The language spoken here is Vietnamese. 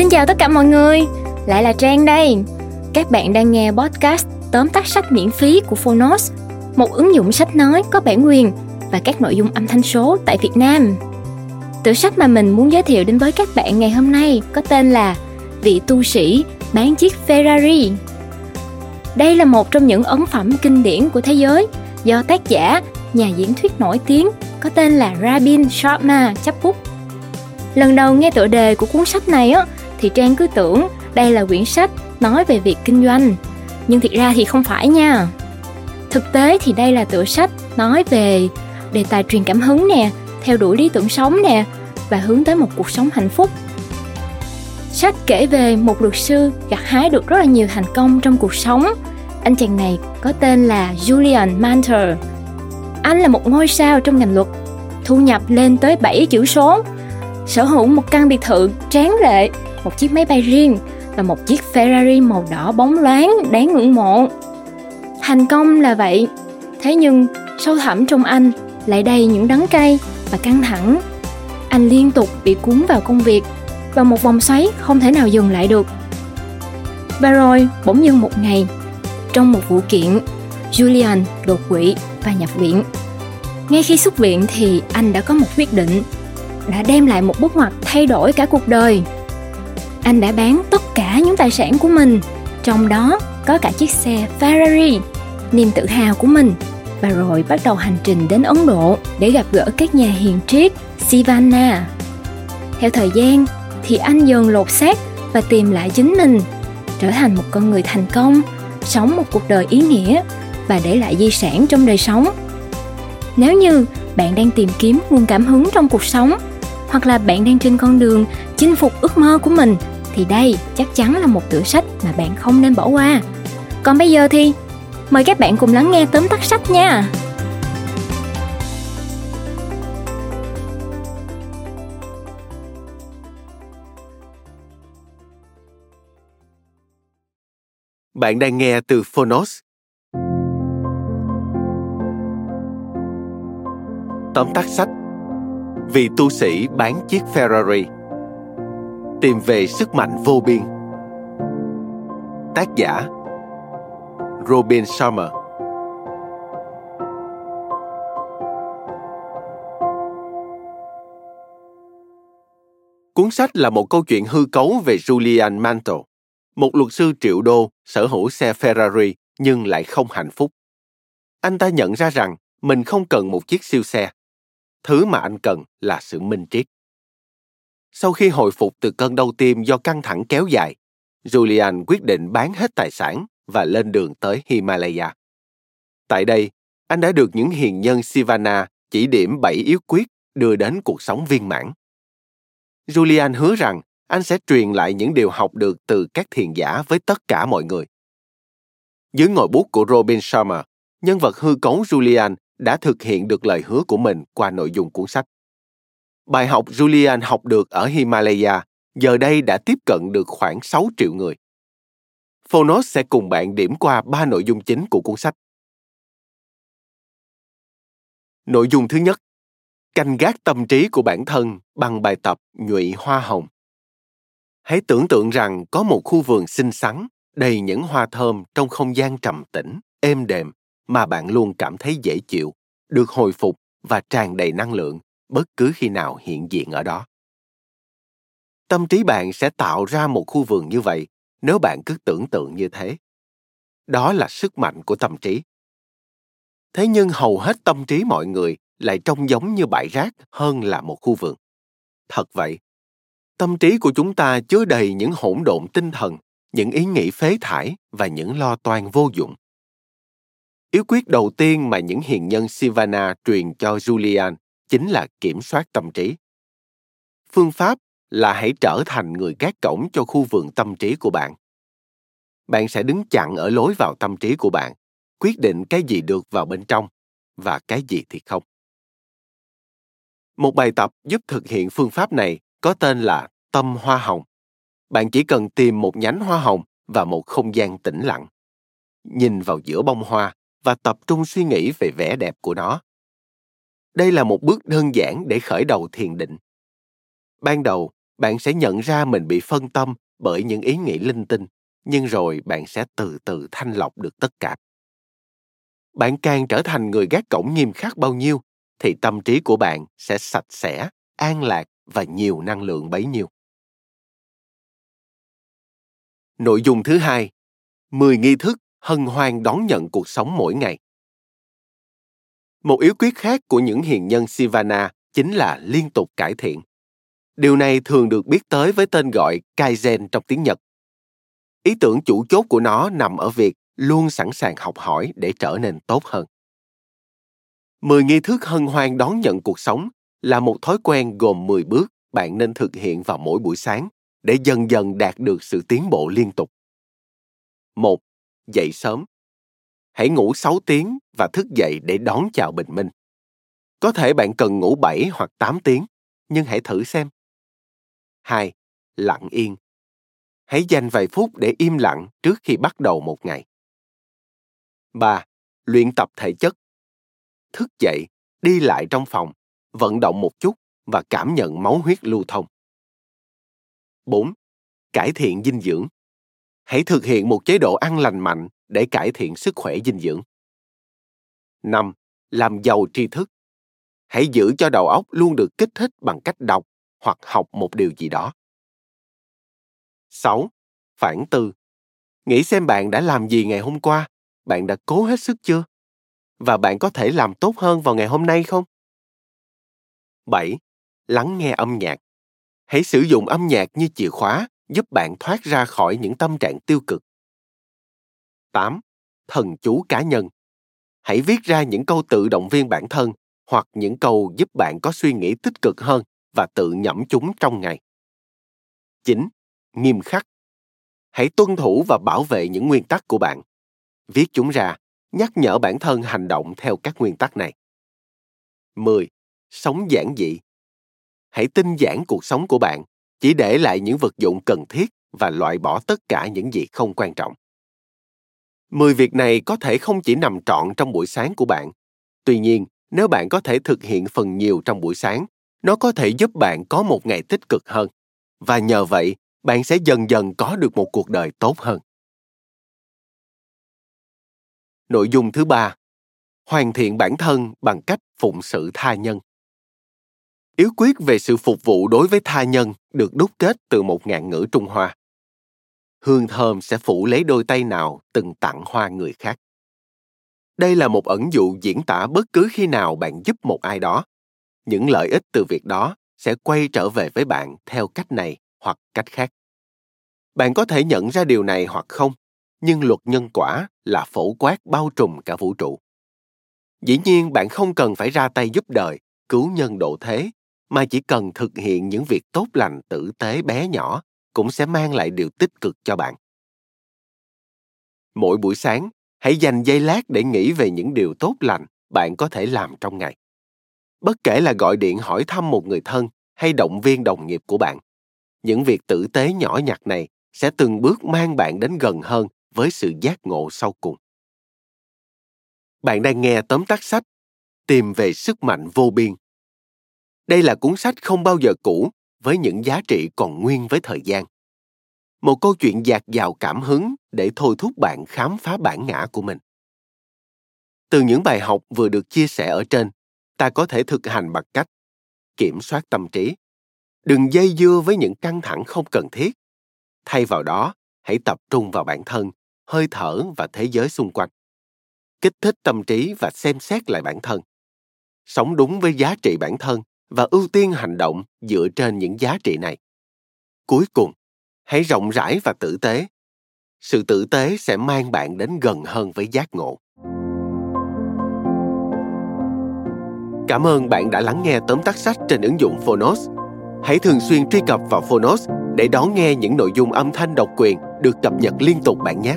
Xin chào tất cả mọi người, lại là Trang đây. Các bạn đang nghe podcast tóm tắt sách miễn phí của Phonos, một ứng dụng sách nói có bản quyền và các nội dung âm thanh số tại Việt Nam. Tựa sách mà mình muốn giới thiệu đến với các bạn ngày hôm nay có tên là Vị tu sĩ bán chiếc Ferrari. Đây là một trong những ấn phẩm kinh điển của thế giới do tác giả, nhà diễn thuyết nổi tiếng có tên là Rabin Sharma chấp bút. Lần đầu nghe tựa đề của cuốn sách này á, thì Trang cứ tưởng đây là quyển sách nói về việc kinh doanh. Nhưng thiệt ra thì không phải nha. Thực tế thì đây là tựa sách nói về đề tài truyền cảm hứng nè, theo đuổi lý tưởng sống nè và hướng tới một cuộc sống hạnh phúc. Sách kể về một luật sư gặt hái được rất là nhiều thành công trong cuộc sống. Anh chàng này có tên là Julian Manter. Anh là một ngôi sao trong ngành luật, thu nhập lên tới 7 chữ số, sở hữu một căn biệt thự tráng lệ, một chiếc máy bay riêng và một chiếc Ferrari màu đỏ bóng loáng đáng ngưỡng mộ. Thành công là vậy, thế nhưng sâu thẳm trong anh lại đầy những đắng cay và căng thẳng. Anh liên tục bị cuốn vào công việc và một vòng xoáy không thể nào dừng lại được. Và rồi, bỗng dưng một ngày, trong một vụ kiện, Julian đột quỵ và nhập viện. Ngay khi xuất viện thì anh đã có một quyết định đã đem lại một bước ngoặt thay đổi cả cuộc đời. Anh đã bán tất cả những tài sản của mình, trong đó có cả chiếc xe Ferrari, niềm tự hào của mình và rồi bắt đầu hành trình đến Ấn Độ để gặp gỡ các nhà hiền triết Sivana. Theo thời gian thì anh dần lột xác và tìm lại chính mình, trở thành một con người thành công, sống một cuộc đời ý nghĩa và để lại di sản trong đời sống. Nếu như bạn đang tìm kiếm nguồn cảm hứng trong cuộc sống hoặc là bạn đang trên con đường chinh phục ước mơ của mình, thì đây chắc chắn là một tựa sách mà bạn không nên bỏ qua. Còn bây giờ thì, mời các bạn cùng lắng nghe tóm tắt sách nha. Bạn đang nghe từ Phonos. Tóm tắt sách vì tu sĩ bán chiếc Ferrari Tìm về sức mạnh vô biên Tác giả Robin Sharma Cuốn sách là một câu chuyện hư cấu về Julian Mantle, một luật sư triệu đô sở hữu xe Ferrari nhưng lại không hạnh phúc. Anh ta nhận ra rằng mình không cần một chiếc siêu xe. Thứ mà anh cần là sự minh triết. Sau khi hồi phục từ cơn đau tim do căng thẳng kéo dài, Julian quyết định bán hết tài sản và lên đường tới Himalaya. Tại đây, anh đã được những hiền nhân Sivana chỉ điểm bảy yếu quyết đưa đến cuộc sống viên mãn. Julian hứa rằng anh sẽ truyền lại những điều học được từ các thiền giả với tất cả mọi người. Dưới ngòi bút của Robin Sharma, nhân vật hư cấu Julian đã thực hiện được lời hứa của mình qua nội dung cuốn sách. Bài học Julian học được ở Himalaya giờ đây đã tiếp cận được khoảng 6 triệu người. Phonos sẽ cùng bạn điểm qua ba nội dung chính của cuốn sách. Nội dung thứ nhất, canh gác tâm trí của bản thân bằng bài tập nhụy hoa hồng. Hãy tưởng tượng rằng có một khu vườn xinh xắn, đầy những hoa thơm trong không gian trầm tĩnh, êm đềm mà bạn luôn cảm thấy dễ chịu, được hồi phục và tràn đầy năng lượng bất cứ khi nào hiện diện ở đó. Tâm trí bạn sẽ tạo ra một khu vườn như vậy nếu bạn cứ tưởng tượng như thế. Đó là sức mạnh của tâm trí. Thế nhưng hầu hết tâm trí mọi người lại trông giống như bãi rác hơn là một khu vườn. Thật vậy, tâm trí của chúng ta chứa đầy những hỗn độn tinh thần, những ý nghĩ phế thải và những lo toan vô dụng. Yếu quyết đầu tiên mà những hiền nhân Sivana truyền cho Julian chính là kiểm soát tâm trí. Phương pháp là hãy trở thành người gác cổng cho khu vườn tâm trí của bạn. Bạn sẽ đứng chặn ở lối vào tâm trí của bạn, quyết định cái gì được vào bên trong và cái gì thì không. Một bài tập giúp thực hiện phương pháp này có tên là tâm hoa hồng. Bạn chỉ cần tìm một nhánh hoa hồng và một không gian tĩnh lặng. Nhìn vào giữa bông hoa và tập trung suy nghĩ về vẻ đẹp của nó. Đây là một bước đơn giản để khởi đầu thiền định. Ban đầu, bạn sẽ nhận ra mình bị phân tâm bởi những ý nghĩ linh tinh nhưng rồi bạn sẽ từ từ thanh lọc được tất cả bạn càng trở thành người gác cổng nghiêm khắc bao nhiêu thì tâm trí của bạn sẽ sạch sẽ an lạc và nhiều năng lượng bấy nhiêu nội dung thứ hai 10 nghi thức hân hoan đón nhận cuộc sống mỗi ngày một yếu quyết khác của những hiền nhân Sivana chính là liên tục cải thiện. Điều này thường được biết tới với tên gọi Kaizen trong tiếng Nhật. Ý tưởng chủ chốt của nó nằm ở việc luôn sẵn sàng học hỏi để trở nên tốt hơn. Mười nghi thức hân hoan đón nhận cuộc sống là một thói quen gồm 10 bước bạn nên thực hiện vào mỗi buổi sáng để dần dần đạt được sự tiến bộ liên tục. Một, Dậy sớm. Hãy ngủ 6 tiếng và thức dậy để đón chào bình minh. Có thể bạn cần ngủ 7 hoặc 8 tiếng, nhưng hãy thử xem. 2. Lặng yên. Hãy dành vài phút để im lặng trước khi bắt đầu một ngày. 3. Luyện tập thể chất. Thức dậy, đi lại trong phòng, vận động một chút và cảm nhận máu huyết lưu thông. 4. Cải thiện dinh dưỡng. Hãy thực hiện một chế độ ăn lành mạnh để cải thiện sức khỏe dinh dưỡng. 5. Làm giàu tri thức. Hãy giữ cho đầu óc luôn được kích thích bằng cách đọc hoặc học một điều gì đó. 6. Phản tư. Nghĩ xem bạn đã làm gì ngày hôm qua, bạn đã cố hết sức chưa? Và bạn có thể làm tốt hơn vào ngày hôm nay không? 7. Lắng nghe âm nhạc. Hãy sử dụng âm nhạc như chìa khóa giúp bạn thoát ra khỏi những tâm trạng tiêu cực. 8. Thần chú cá nhân. Hãy viết ra những câu tự động viên bản thân hoặc những câu giúp bạn có suy nghĩ tích cực hơn và tự nhẩm chúng trong ngày. 9. Nghiêm khắc. Hãy tuân thủ và bảo vệ những nguyên tắc của bạn. Viết chúng ra, nhắc nhở bản thân hành động theo các nguyên tắc này. 10. Sống giản dị. Hãy tinh giản cuộc sống của bạn, chỉ để lại những vật dụng cần thiết và loại bỏ tất cả những gì không quan trọng. Mười việc này có thể không chỉ nằm trọn trong buổi sáng của bạn. Tuy nhiên, nếu bạn có thể thực hiện phần nhiều trong buổi sáng, nó có thể giúp bạn có một ngày tích cực hơn. Và nhờ vậy, bạn sẽ dần dần có được một cuộc đời tốt hơn. Nội dung thứ ba, hoàn thiện bản thân bằng cách phụng sự tha nhân. Yếu quyết về sự phục vụ đối với tha nhân được đúc kết từ một ngạn ngữ Trung Hoa hương thơm sẽ phủ lấy đôi tay nào từng tặng hoa người khác. Đây là một ẩn dụ diễn tả bất cứ khi nào bạn giúp một ai đó. Những lợi ích từ việc đó sẽ quay trở về với bạn theo cách này hoặc cách khác. Bạn có thể nhận ra điều này hoặc không, nhưng luật nhân quả là phổ quát bao trùm cả vũ trụ. Dĩ nhiên bạn không cần phải ra tay giúp đời, cứu nhân độ thế, mà chỉ cần thực hiện những việc tốt lành tử tế bé nhỏ cũng sẽ mang lại điều tích cực cho bạn. Mỗi buổi sáng, hãy dành giây lát để nghĩ về những điều tốt lành bạn có thể làm trong ngày. Bất kể là gọi điện hỏi thăm một người thân hay động viên đồng nghiệp của bạn, những việc tử tế nhỏ nhặt này sẽ từng bước mang bạn đến gần hơn với sự giác ngộ sau cùng. Bạn đang nghe tóm tắt sách tìm về sức mạnh vô biên đây là cuốn sách không bao giờ cũ, với những giá trị còn nguyên với thời gian. Một câu chuyện dạt dào cảm hứng để thôi thúc bạn khám phá bản ngã của mình. Từ những bài học vừa được chia sẻ ở trên, ta có thể thực hành bằng cách kiểm soát tâm trí. Đừng dây dưa với những căng thẳng không cần thiết. Thay vào đó, hãy tập trung vào bản thân, hơi thở và thế giới xung quanh. Kích thích tâm trí và xem xét lại bản thân. Sống đúng với giá trị bản thân và ưu tiên hành động dựa trên những giá trị này. Cuối cùng, hãy rộng rãi và tử tế. Sự tử tế sẽ mang bạn đến gần hơn với giác ngộ. Cảm ơn bạn đã lắng nghe tóm tắt sách trên ứng dụng phonos. Hãy thường xuyên truy cập vào phonos để đón nghe những nội dung âm thanh độc quyền được cập nhật liên tục bạn nhé.